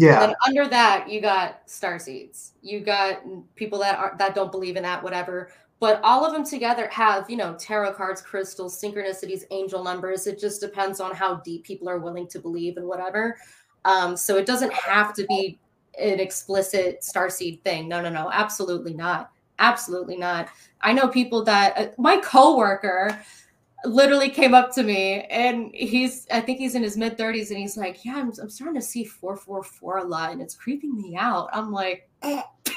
yeah. And under that, you got star seeds. You got people that are that don't believe in that, whatever. But all of them together have, you know, tarot cards, crystals, synchronicities, angel numbers. It just depends on how deep people are willing to believe and whatever. Um, so it doesn't have to be an explicit star seed thing. No, no, no, absolutely not. Absolutely not. I know people that uh, my coworker literally came up to me and he's I think he's in his mid 30s and he's like, "Yeah, I'm, I'm starting to see 444 a lot and it's creeping me out." I'm like, eh. [LAUGHS]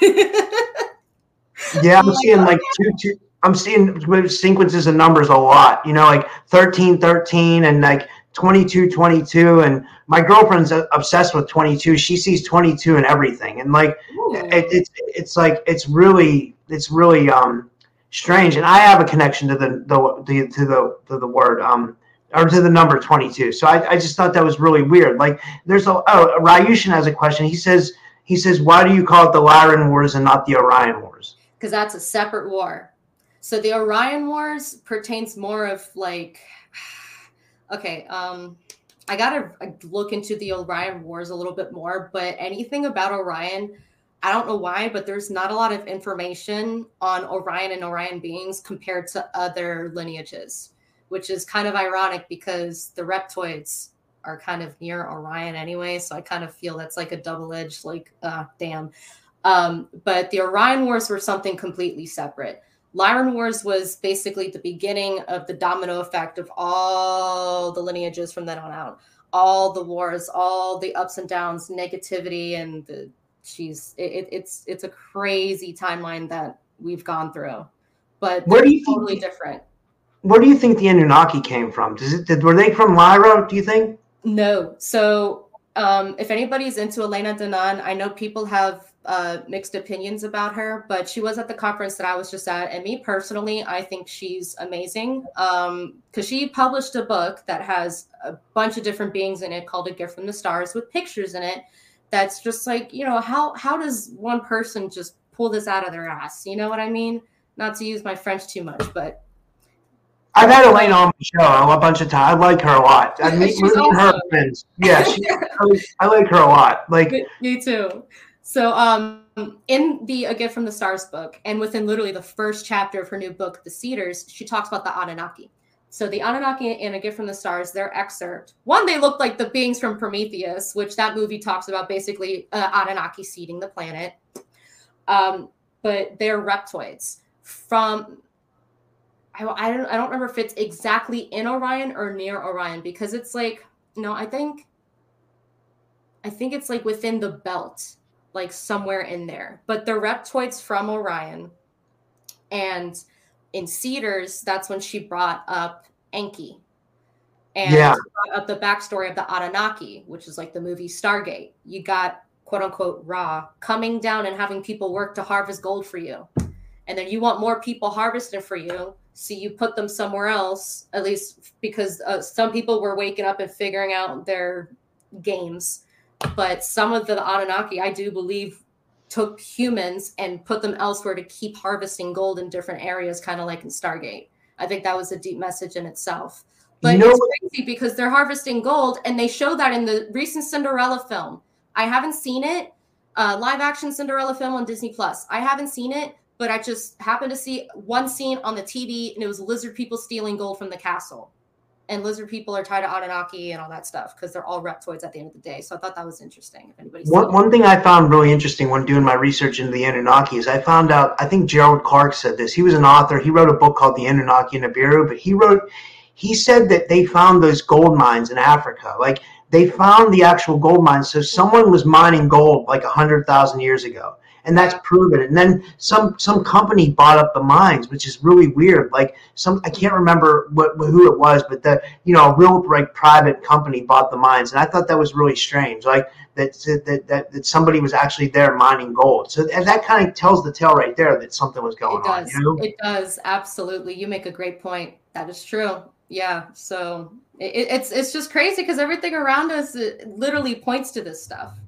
"Yeah, I'm, I'm seeing like, like two, two I'm seeing sequences of numbers a lot, you know, like 13 13 and like 22 22 and my girlfriend's obsessed with 22 she sees 22 and everything and like it, it's it's like it's really it's really um strange. And I have a connection to the the, the to the to the word um or to the number 22. So I, I just thought that was really weird. Like there's a oh Ryushin has a question. He says he says why do you call it the Lyran Wars and not the Orion Wars? Because that's a separate war. So the Orion Wars pertains more of like [SIGHS] okay, um, I gotta look into the Orion Wars a little bit more, but anything about Orion, I don't know why, but there's not a lot of information on Orion and Orion beings compared to other lineages, which is kind of ironic because the reptoids are kind of near Orion anyway. So I kind of feel that's like a double edged, like, uh, damn. Um, but the Orion Wars were something completely separate. Lyran Wars was basically the beginning of the domino effect of all the lineages from then on out. All the wars, all the ups and downs, negativity, and the she's it, it's it's a crazy timeline that we've gone through. But where do you totally think, different. Where do you think the Anunnaki came from? Does it did, were they from Lyra? Do you think? No. So um, if anybody's into Elena Danaan, I know people have uh, mixed opinions about her, but she was at the conference that I was just at. And me personally, I think she's amazing Um, because um, she published a book that has a bunch of different beings in it called A Gift from the Stars with pictures in it. That's just like, you know, how, how does one person just pull this out of their ass? You know what I mean? Not to use my French too much, but I've had Elaine on the show a bunch of times. I like her a lot. I mean, awesome. her friends. Yeah, she, [LAUGHS] I like her a lot. Like me too. So, um, in the A Gift from the Stars book, and within literally the first chapter of her new book, The Seeders, she talks about the Anunnaki. So, the Anunnaki and A Gift from the Stars, their excerpt, one, they look like the beings from Prometheus, which that movie talks about basically uh, Anunnaki seeding the planet. Um, but they're reptoids from I, I don't I don't remember if it's exactly in Orion or near Orion because it's like no I think I think it's like within the belt like somewhere in there. But the reptoids from Orion and in Seeders, that's when she brought up Enki and yeah. brought up the backstory of the Anunnaki, which is like the movie Stargate. You got quote unquote Ra coming down and having people work to harvest gold for you. And then you want more people harvesting for you. So you put them somewhere else, at least because uh, some people were waking up and figuring out their games but some of the Anunnaki, I do believe, took humans and put them elsewhere to keep harvesting gold in different areas, kind of like in Stargate. I think that was a deep message in itself. But it's crazy because they're harvesting gold, and they show that in the recent Cinderella film. I haven't seen it, uh, live action Cinderella film on Disney Plus. I haven't seen it, but I just happened to see one scene on the TV, and it was lizard people stealing gold from the castle and lizard people are tied to Anunnaki and all that stuff because they're all reptoids at the end of the day. So I thought that was interesting. If anybody's one, one thing I found really interesting when doing my research into the Anunnaki is I found out I think Gerald Clark said this. He was an author. He wrote a book called The Anunnaki Nibiru, but he wrote he said that they found those gold mines in Africa. Like they found the actual gold mines. So someone was mining gold like a hundred thousand years ago and that's proven. And then some some company bought up the mines, which is really weird. Like some I can't remember what who it was, but the you know a real like private company bought the mines, and I thought that was really strange. Like that that that, that somebody was actually there mining gold. So that kind of tells the tale right there that something was going it does. on. You know? It does absolutely. You make a great point. That is true. Yeah. So it, it's it's just crazy because everything around us literally points to this stuff.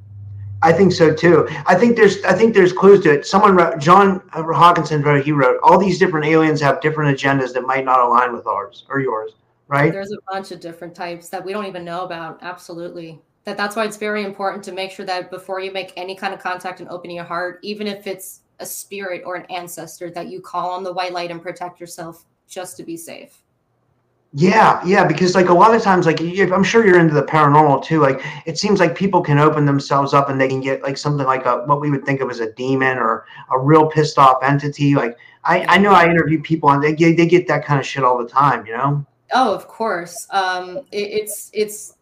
I think so too. I think there's I think there's clues to it. Someone wrote, John Hawkinson wrote he wrote all these different aliens have different agendas that might not align with ours or yours, right? There's a bunch of different types that we don't even know about. Absolutely. That that's why it's very important to make sure that before you make any kind of contact and open your heart, even if it's a spirit or an ancestor, that you call on the white light and protect yourself just to be safe. Yeah, yeah, because like a lot of times, like I'm sure you're into the paranormal too. Like it seems like people can open themselves up and they can get like something like a what we would think of as a demon or a real pissed off entity. Like I, I know I interview people and they get, they get that kind of shit all the time. You know? Oh, of course. Um, it, it's it's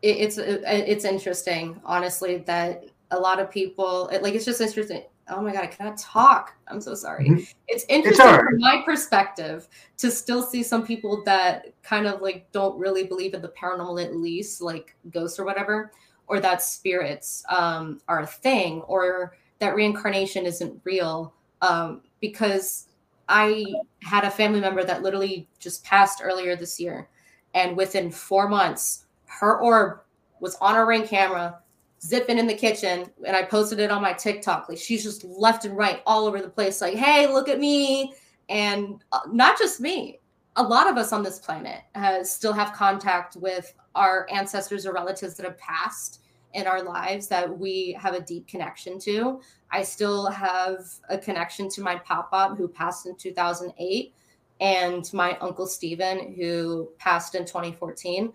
it, it's it's interesting, honestly, that a lot of people like it's just interesting oh my god, I cannot talk. I'm so sorry. Mm-hmm. It's interesting it's from my perspective to still see some people that kind of like don't really believe in the paranormal, at least like ghosts or whatever, or that spirits um, are a thing, or that reincarnation isn't real. Um, because I had a family member that literally just passed earlier this year, and within four months, her orb was on a ring camera zipping in the kitchen and I posted it on my TikTok. Like she's just left and right all over the place, like, hey, look at me. And uh, not just me, a lot of us on this planet has, still have contact with our ancestors or relatives that have passed in our lives that we have a deep connection to. I still have a connection to my pop up who passed in 2008 and my uncle Stephen who passed in 2014.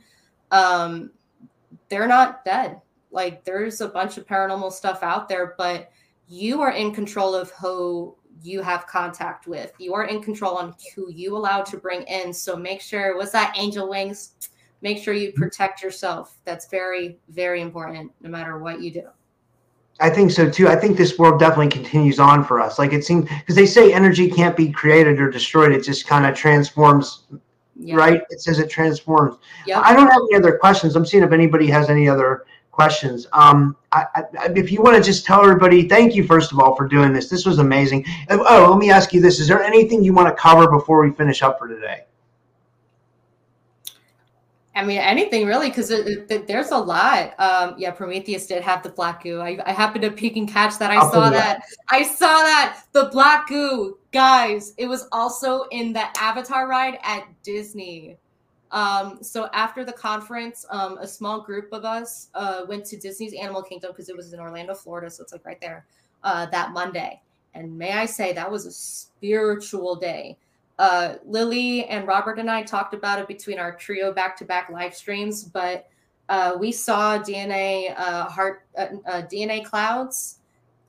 Um, they're not dead. Like there's a bunch of paranormal stuff out there, but you are in control of who you have contact with. You are in control on who you allow to bring in. So make sure, what's that angel wings? Make sure you mm-hmm. protect yourself. That's very, very important no matter what you do. I think so too. I think this world definitely continues on for us. Like it seems because they say energy can't be created or destroyed, it just kind of transforms. Yep. Right? It says it transforms. Yep. I don't have any other questions. I'm seeing if anybody has any other questions. Um, I, I, if you want to just tell everybody, thank you first of all for doing this. This was amazing. Oh, let me ask you this: Is there anything you want to cover before we finish up for today? I mean, anything really, because there's a lot. Um, yeah, Prometheus did have the black goo. I, I happened to peek and catch that. I I'll saw that. I saw that the black goo, guys. It was also in the Avatar ride at Disney. Um, so after the conference, um, a small group of us uh, went to Disney's Animal Kingdom because it was in Orlando, Florida. So it's like right there uh, that Monday. And may I say, that was a spiritual day. Uh, Lily and Robert and I talked about it between our trio back to back live streams, but uh, we saw DNA uh, heart uh, DNA clouds.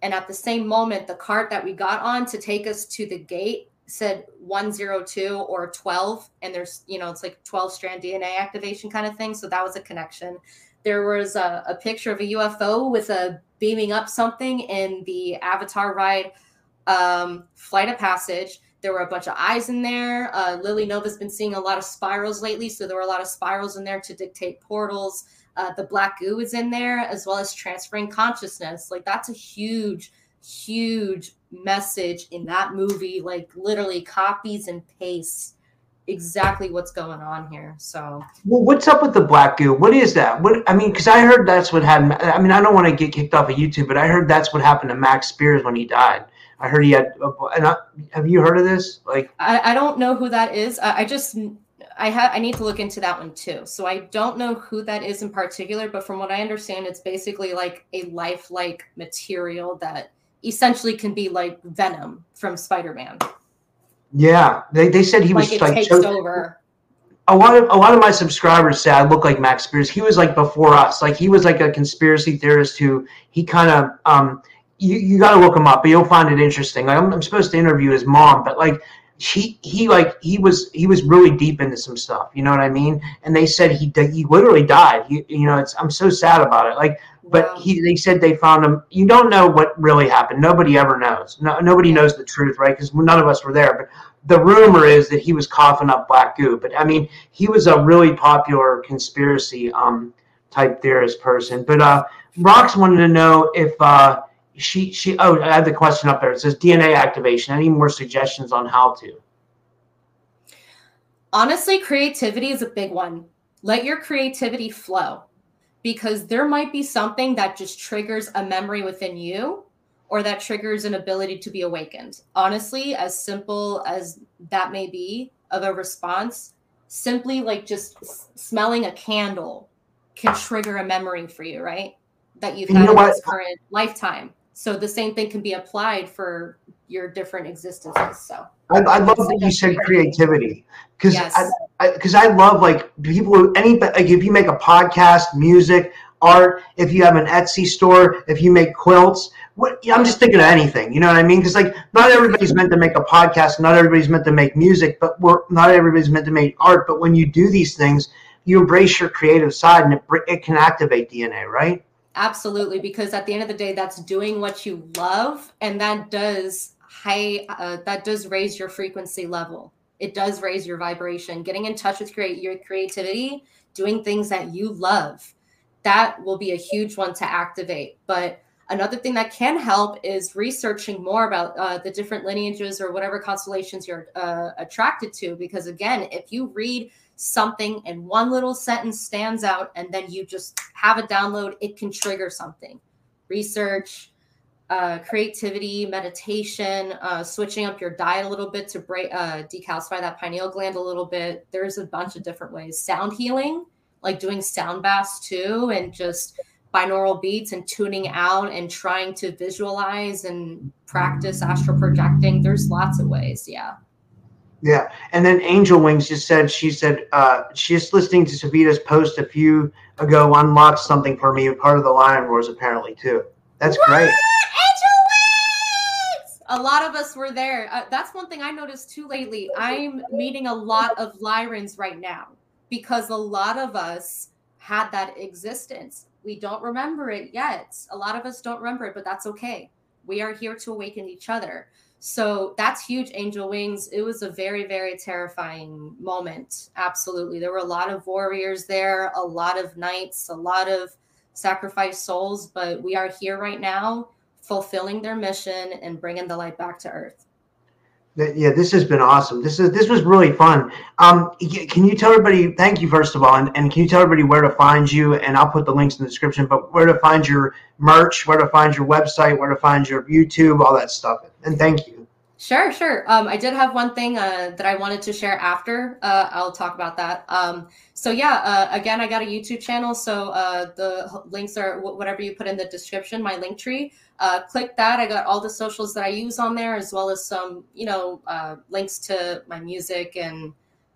And at the same moment, the cart that we got on to take us to the gate said 102 or 12 and there's you know it's like 12 strand dna activation kind of thing. So that was a connection. There was a, a picture of a ufo with a beaming up something in the avatar ride um, flight of passage. There were a bunch of eyes in there. Uh, lily nova's been seeing a lot of spirals lately so there were a lot of spirals in there to dictate portals. Uh, the black goo is in there as well as transferring consciousness. Like that's a huge huge message in that movie, like literally copies and pastes exactly what's going on here. So, well, what's up with the black goo? What is that? What I mean, because I heard that's what happened. I mean, I don't want to get kicked off of YouTube, but I heard that's what happened to Max Spiers when he died. I heard he had. Uh, and I, have you heard of this? Like, I, I don't know who that is. I, I just. I have I need to look into that one too. So I don't know who that is in particular, but from what I understand, it's basically like a lifelike material that essentially can be like Venom from Spider-Man. Yeah, they, they said he was like, like takes so, over. A lot of a lot of my subscribers say I look like Max Spiers. He was like before us. Like he was like a conspiracy theorist who he kind of um you, you got to look him up, but you'll find it interesting. Like I'm, I'm supposed to interview his mom, but like he he like he was he was really deep into some stuff you know what i mean? And they said he he literally died. He, you know it's i'm so sad about it. Like but he they said they found him. You don't know what really happened. Nobody ever knows. No, nobody knows the truth right? Because none of us were there. But the rumor is that he was coughing up black goo. But i mean he was a really popular conspiracy um type theorist person. But uh rox wanted to know if uh she she oh I have the question up there. It says DNA activation. Any more suggestions on how to? Honestly, creativity is a big one. Let your creativity flow because there might be something that just triggers a memory within you or that triggers an ability to be awakened. Honestly, as simple as that may be of a response, simply like just s- smelling a candle can trigger a memory for you, right? That you've had you know in this current lifetime. So the same thing can be applied for your different existences. So I, I love that you said creativity because yes. I because I, I, love like people who any like if you make a podcast, music, art, if you have an Etsy store, if you make quilts. What, I'm just thinking of anything, you know what I mean? Because like not everybody's meant to make a podcast, not everybody's meant to make music, but we're not everybody's meant to make art. But when you do these things, you embrace your creative side, and it it can activate DNA, right? Absolutely, because at the end of the day, that's doing what you love, and that does high uh, that does raise your frequency level. It does raise your vibration. Getting in touch with create your creativity, doing things that you love, that will be a huge one to activate. But another thing that can help is researching more about uh, the different lineages or whatever constellations you're uh, attracted to. Because again, if you read something and one little sentence stands out and then you just have a download, it can trigger something. Research, uh, creativity, meditation, uh, switching up your diet a little bit to break, uh, decalcify that pineal gland a little bit. There's a bunch of different ways. Sound healing, like doing sound baths too, and just binaural beats and tuning out and trying to visualize and practice astral projecting. There's lots of ways. Yeah. Yeah, and then Angel Wings just said she said uh, she's listening to Savita's post a few ago unlocked something for me, part of the Lyran Wars apparently too. That's what? great Angel Wings. a lot of us were there. Uh, that's one thing I noticed too lately. I'm meeting a lot of Lyrans right now because a lot of us had that existence. We don't remember it yet. A lot of us don't remember it, but that's okay. We are here to awaken each other. So that's huge, Angel Wings. It was a very, very terrifying moment. Absolutely. There were a lot of warriors there, a lot of knights, a lot of sacrificed souls, but we are here right now fulfilling their mission and bringing the light back to earth yeah this has been awesome. This is this was really fun. Um can you tell everybody thank you first of all and, and can you tell everybody where to find you? And i'll put the links in the description but where to find your merch where to find your website where to find your youtube all that stuff. And thank you Sure, sure. Um, I did have one thing uh, that I wanted to share after. Uh, I'll talk about that. Um, so yeah, uh, again, I got a YouTube channel. So uh, the links are whatever you put in the description, my link tree. Uh, click that. I got all the socials that I use on there, as well as some, you know, uh, links to my music and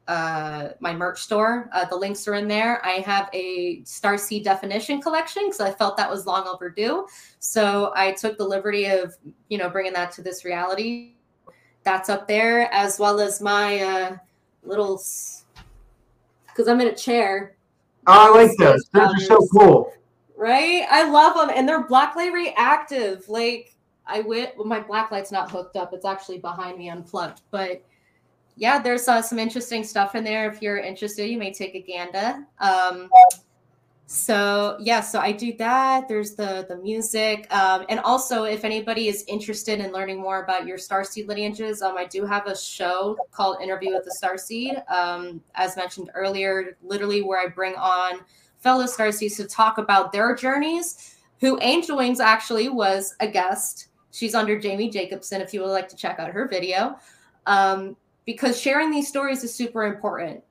my merch store. the links are in there. I have a Starseed definition collection because I felt that was long overdue. So I took the liberty of, you know, bringing that to this reality that's up there, as well as my uh, little, because I'm in a chair. Oh, I like those. Those are so cool. Right? I love them. And they're blacklight reactive. Like, I went, well, my blacklight's not hooked up. It's actually behind me unplugged. But yeah, there's uh, some interesting stuff in there. If you're interested, you may take a gander. Um, so yeah so i do that. There's the the music um, and also if anybody is interested in learning more about your starseed lineages um, i do have a show called interview with the starseed um, as mentioned earlier literally where i bring on fellow starseeds to talk about their journeys. Who angel wings actually was a guest. She's under jamie jacobson if you would like to check out her video. Um, because sharing these stories is super important.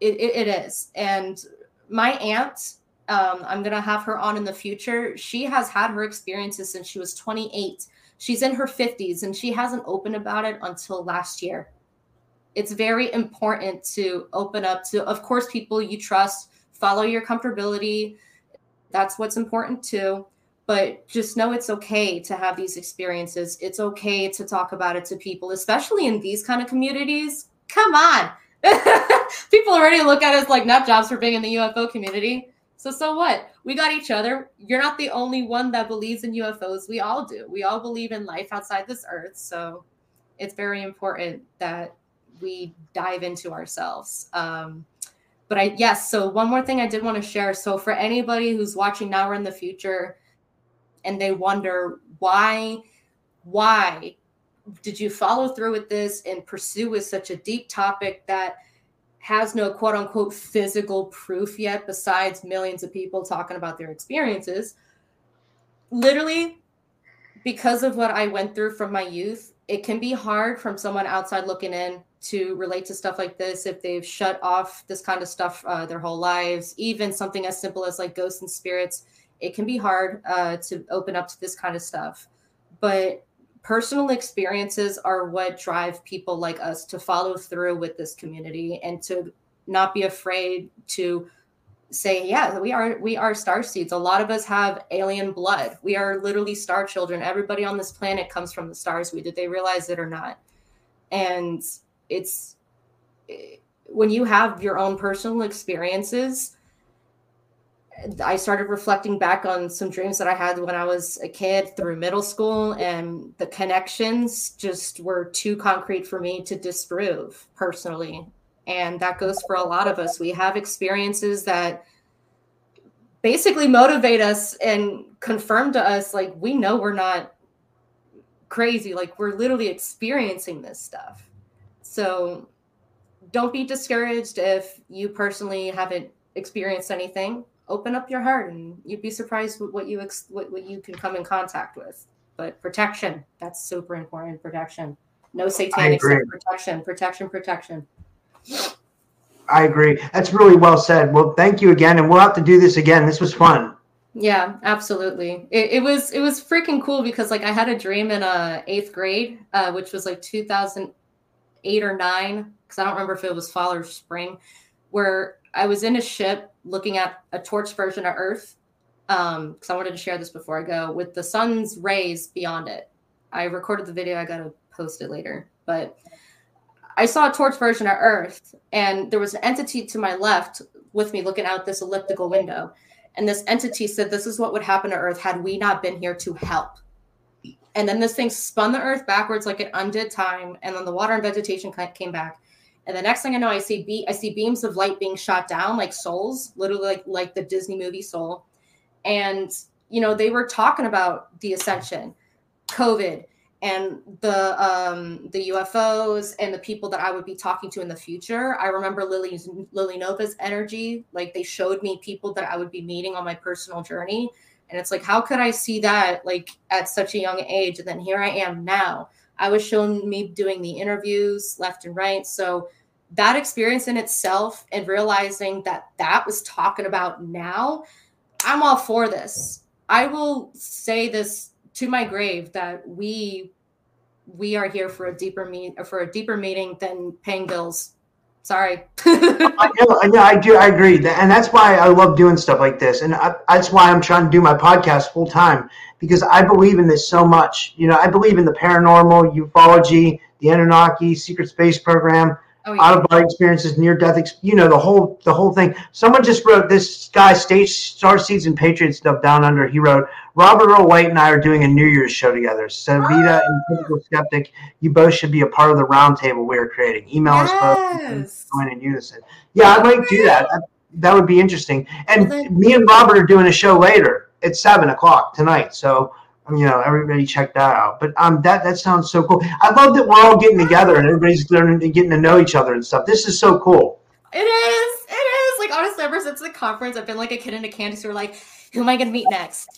It, it, it is. And my aunt um, I'm going to have her on in the future. She has had her experiences since she was 28. She's in her 50s and she hasn't opened about it until last year. It's very important to open up to, of course, people you trust, follow your comfortability. That's what's important too. But just know it's okay to have these experiences. It's okay to talk about it to people, especially in these kind of communities. Come on. [LAUGHS] people already look at us like nut jobs for being in the UFO community so so what? We got each other. You're not the only one that believes in UFOs. We all do. We all believe in life outside this earth. So it's very important that we dive into ourselves. Um, but I yes, so one more thing I did want to share. So for anybody who's watching now or in the future and they wonder why why did you follow through with this and pursue with such a deep topic that has no quote unquote physical proof yet, besides millions of people talking about their experiences. Literally, because of what I went through from my youth, it can be hard from someone outside looking in to relate to stuff like this if they've shut off this kind of stuff uh, their whole lives. Even something as simple as like ghosts and spirits, it can be hard uh, to open up to this kind of stuff. But personal experiences are what drive people like us to follow through with this community and to not be afraid to say yeah we are we are star seeds. A lot of us have alien blood. We are literally star children. Everybody on this planet comes from the stars we did they realize it or not. And it's when you have your own personal experiences I started reflecting back on some dreams that I had when I was a kid through middle school, and the connections just were too concrete for me to disprove personally. And that goes for a lot of us. We have experiences that basically motivate us and confirm to us like we know we're not crazy, like we're literally experiencing this stuff. So don't be discouraged if you personally haven't experienced anything open up your heart and you'd be surprised with what you ex- what, what you can come in contact with but protection, that's super important. Protection. No satanic protection, protection, protection. I agree. That's really well said. Well, thank you again, and we'll have to do this again. This was fun. Yeah, absolutely. It, it was it was freaking cool because like I had a dream in uh eighth grade, uh, which was like 2008 or nine, because I don't remember if it was fall or spring, where I was in a ship looking at a torch version of Earth. Um, because I wanted to share this before I go with the sun's rays beyond it. I recorded the video. I gotta post it later, but I saw a torch version of Earth, and there was an entity to my left with me looking out this elliptical window. And this entity said, This is what would happen to Earth had we not been here to help. And then this thing spun the Earth backwards like it undid time. And then the water and vegetation came back. And the next thing I know, I see be- I see beams of light being shot down like souls, literally like like the Disney movie Soul. And you know, they were talking about the ascension, COVID, and the um, the UFOs and the people that I would be talking to in the future. I remember Lily's Lily Nova's energy. Like they showed me people that I would be meeting on my personal journey. And it's like, how could I see that like at such a young age? And then here I am now. I was shown me doing the interviews left and right. So that experience in itself and realizing that that was talking about now, I'm all for this. I will say this to my grave that we we are here for a deeper meet for a deeper meeting than paying bills. Sorry. [LAUGHS] I know, I know, I do, I agree, and that's why I love doing stuff like this, and I, that's why I'm trying to do my podcast full time because I believe in this so much. You know, I believe in the paranormal, ufology, the Anunnaki, secret space program oh, yeah. out of body experiences, near death, you know, the whole the whole thing. Someone just wrote this guy, State Star Seeds and Patriot stuff down under. He wrote, Robert Earl White and I are doing a New Year's show together. Savita and oh. Typical Skeptic, you both should be a part of the roundtable we are creating. Email yes. us both join in unison. Yeah, I might do that. That would be interesting. And well, me and Robert are doing a show later. It's seven o'clock tonight. So you know, everybody check that out. But um, that that sounds so cool. I love that we're all getting together and everybody's learning and getting to know each other and stuff. This is so cool. It is. It is. Like honestly, ever since the conference, I've been like a kid in a candy store. Like, who am I gonna meet next?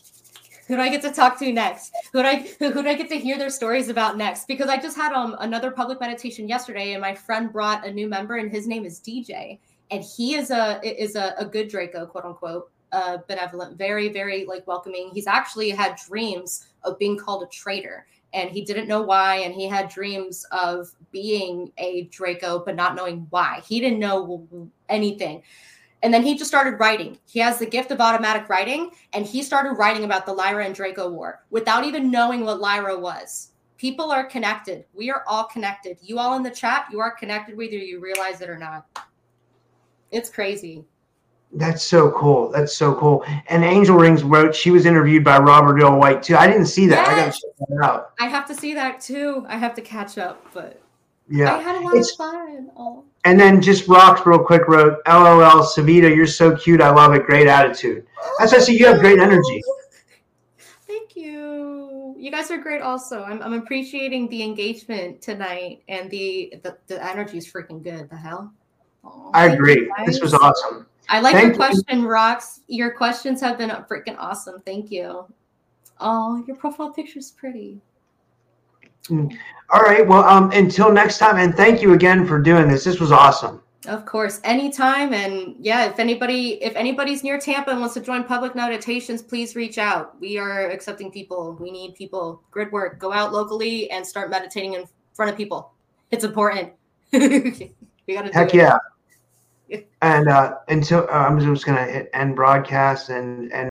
Who do I get to talk to next? Who do I who, who do I get to hear their stories about next? Because I just had um another public meditation yesterday, and my friend brought a new member, and his name is DJ, and he is a is a, a good Draco, quote unquote uh, benevolent, very, very like welcoming. He's actually had dreams of being called a traitor and he didn't know why. And he had dreams of being a Draco, but not knowing why. He didn't know anything. And then he just started writing. He has the gift of automatic writing, and he started writing about the Lyra and Draco War without even knowing what Lyra was. People are connected. We are all connected. You all in the chat, you are connected whether you realize it or not. It's crazy. That's so cool. That's so cool. And Angel Wings wrote she was interviewed by Robert Earl White too. I didn't see that. Yes. I gotta check that out. I have to see that too. I have to catch up, but yeah, I had a lot it's, of fun. Oh. And then just rocks real quick wrote, LOL, Savita, you're so cute. I love it. Great attitude. That's I see you have great energy. [LAUGHS] Thank you. You guys are great also. I'm, I'm appreciating the engagement tonight and the the, the energy is freaking good. The hell? Oh, I agree. This was awesome. I like Thank your question, you. Rocks. Your questions have been freaking awesome. Thank you. Oh, your profile picture is pretty. Mm. All right. Well, um, until next time, and thank you again for doing this. This was awesome. Of course, anytime. And yeah, if anybody if anybody's near Tampa and wants to join public meditations, please reach out. We are accepting people. We need people. Grid work. Go out locally and start meditating in front of people. It's important. [LAUGHS] we gotta Heck yeah and uh, until uh, I'm just gonna hit end broadcast and and